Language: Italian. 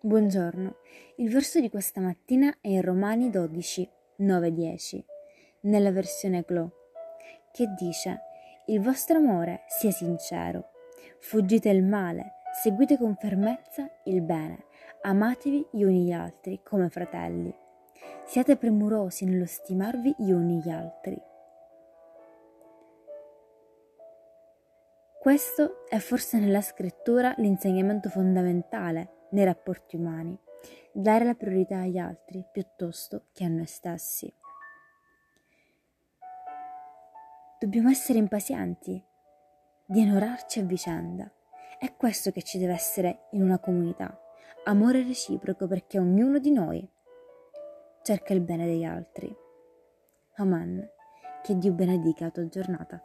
Buongiorno, il verso di questa mattina è in Romani 12, 9-10, nella versione Glow, che dice Il vostro amore sia sincero, fuggite il male, seguite con fermezza il bene, amatevi gli uni gli altri come fratelli, siate premurosi nello stimarvi gli uni gli altri. Questo è forse nella scrittura l'insegnamento fondamentale nei rapporti umani, dare la priorità agli altri piuttosto che a noi stessi. Dobbiamo essere impazienti di onorarci a vicenda. È questo che ci deve essere in una comunità, amore reciproco perché ognuno di noi cerca il bene degli altri. Amen. Che Dio benedica la tua giornata.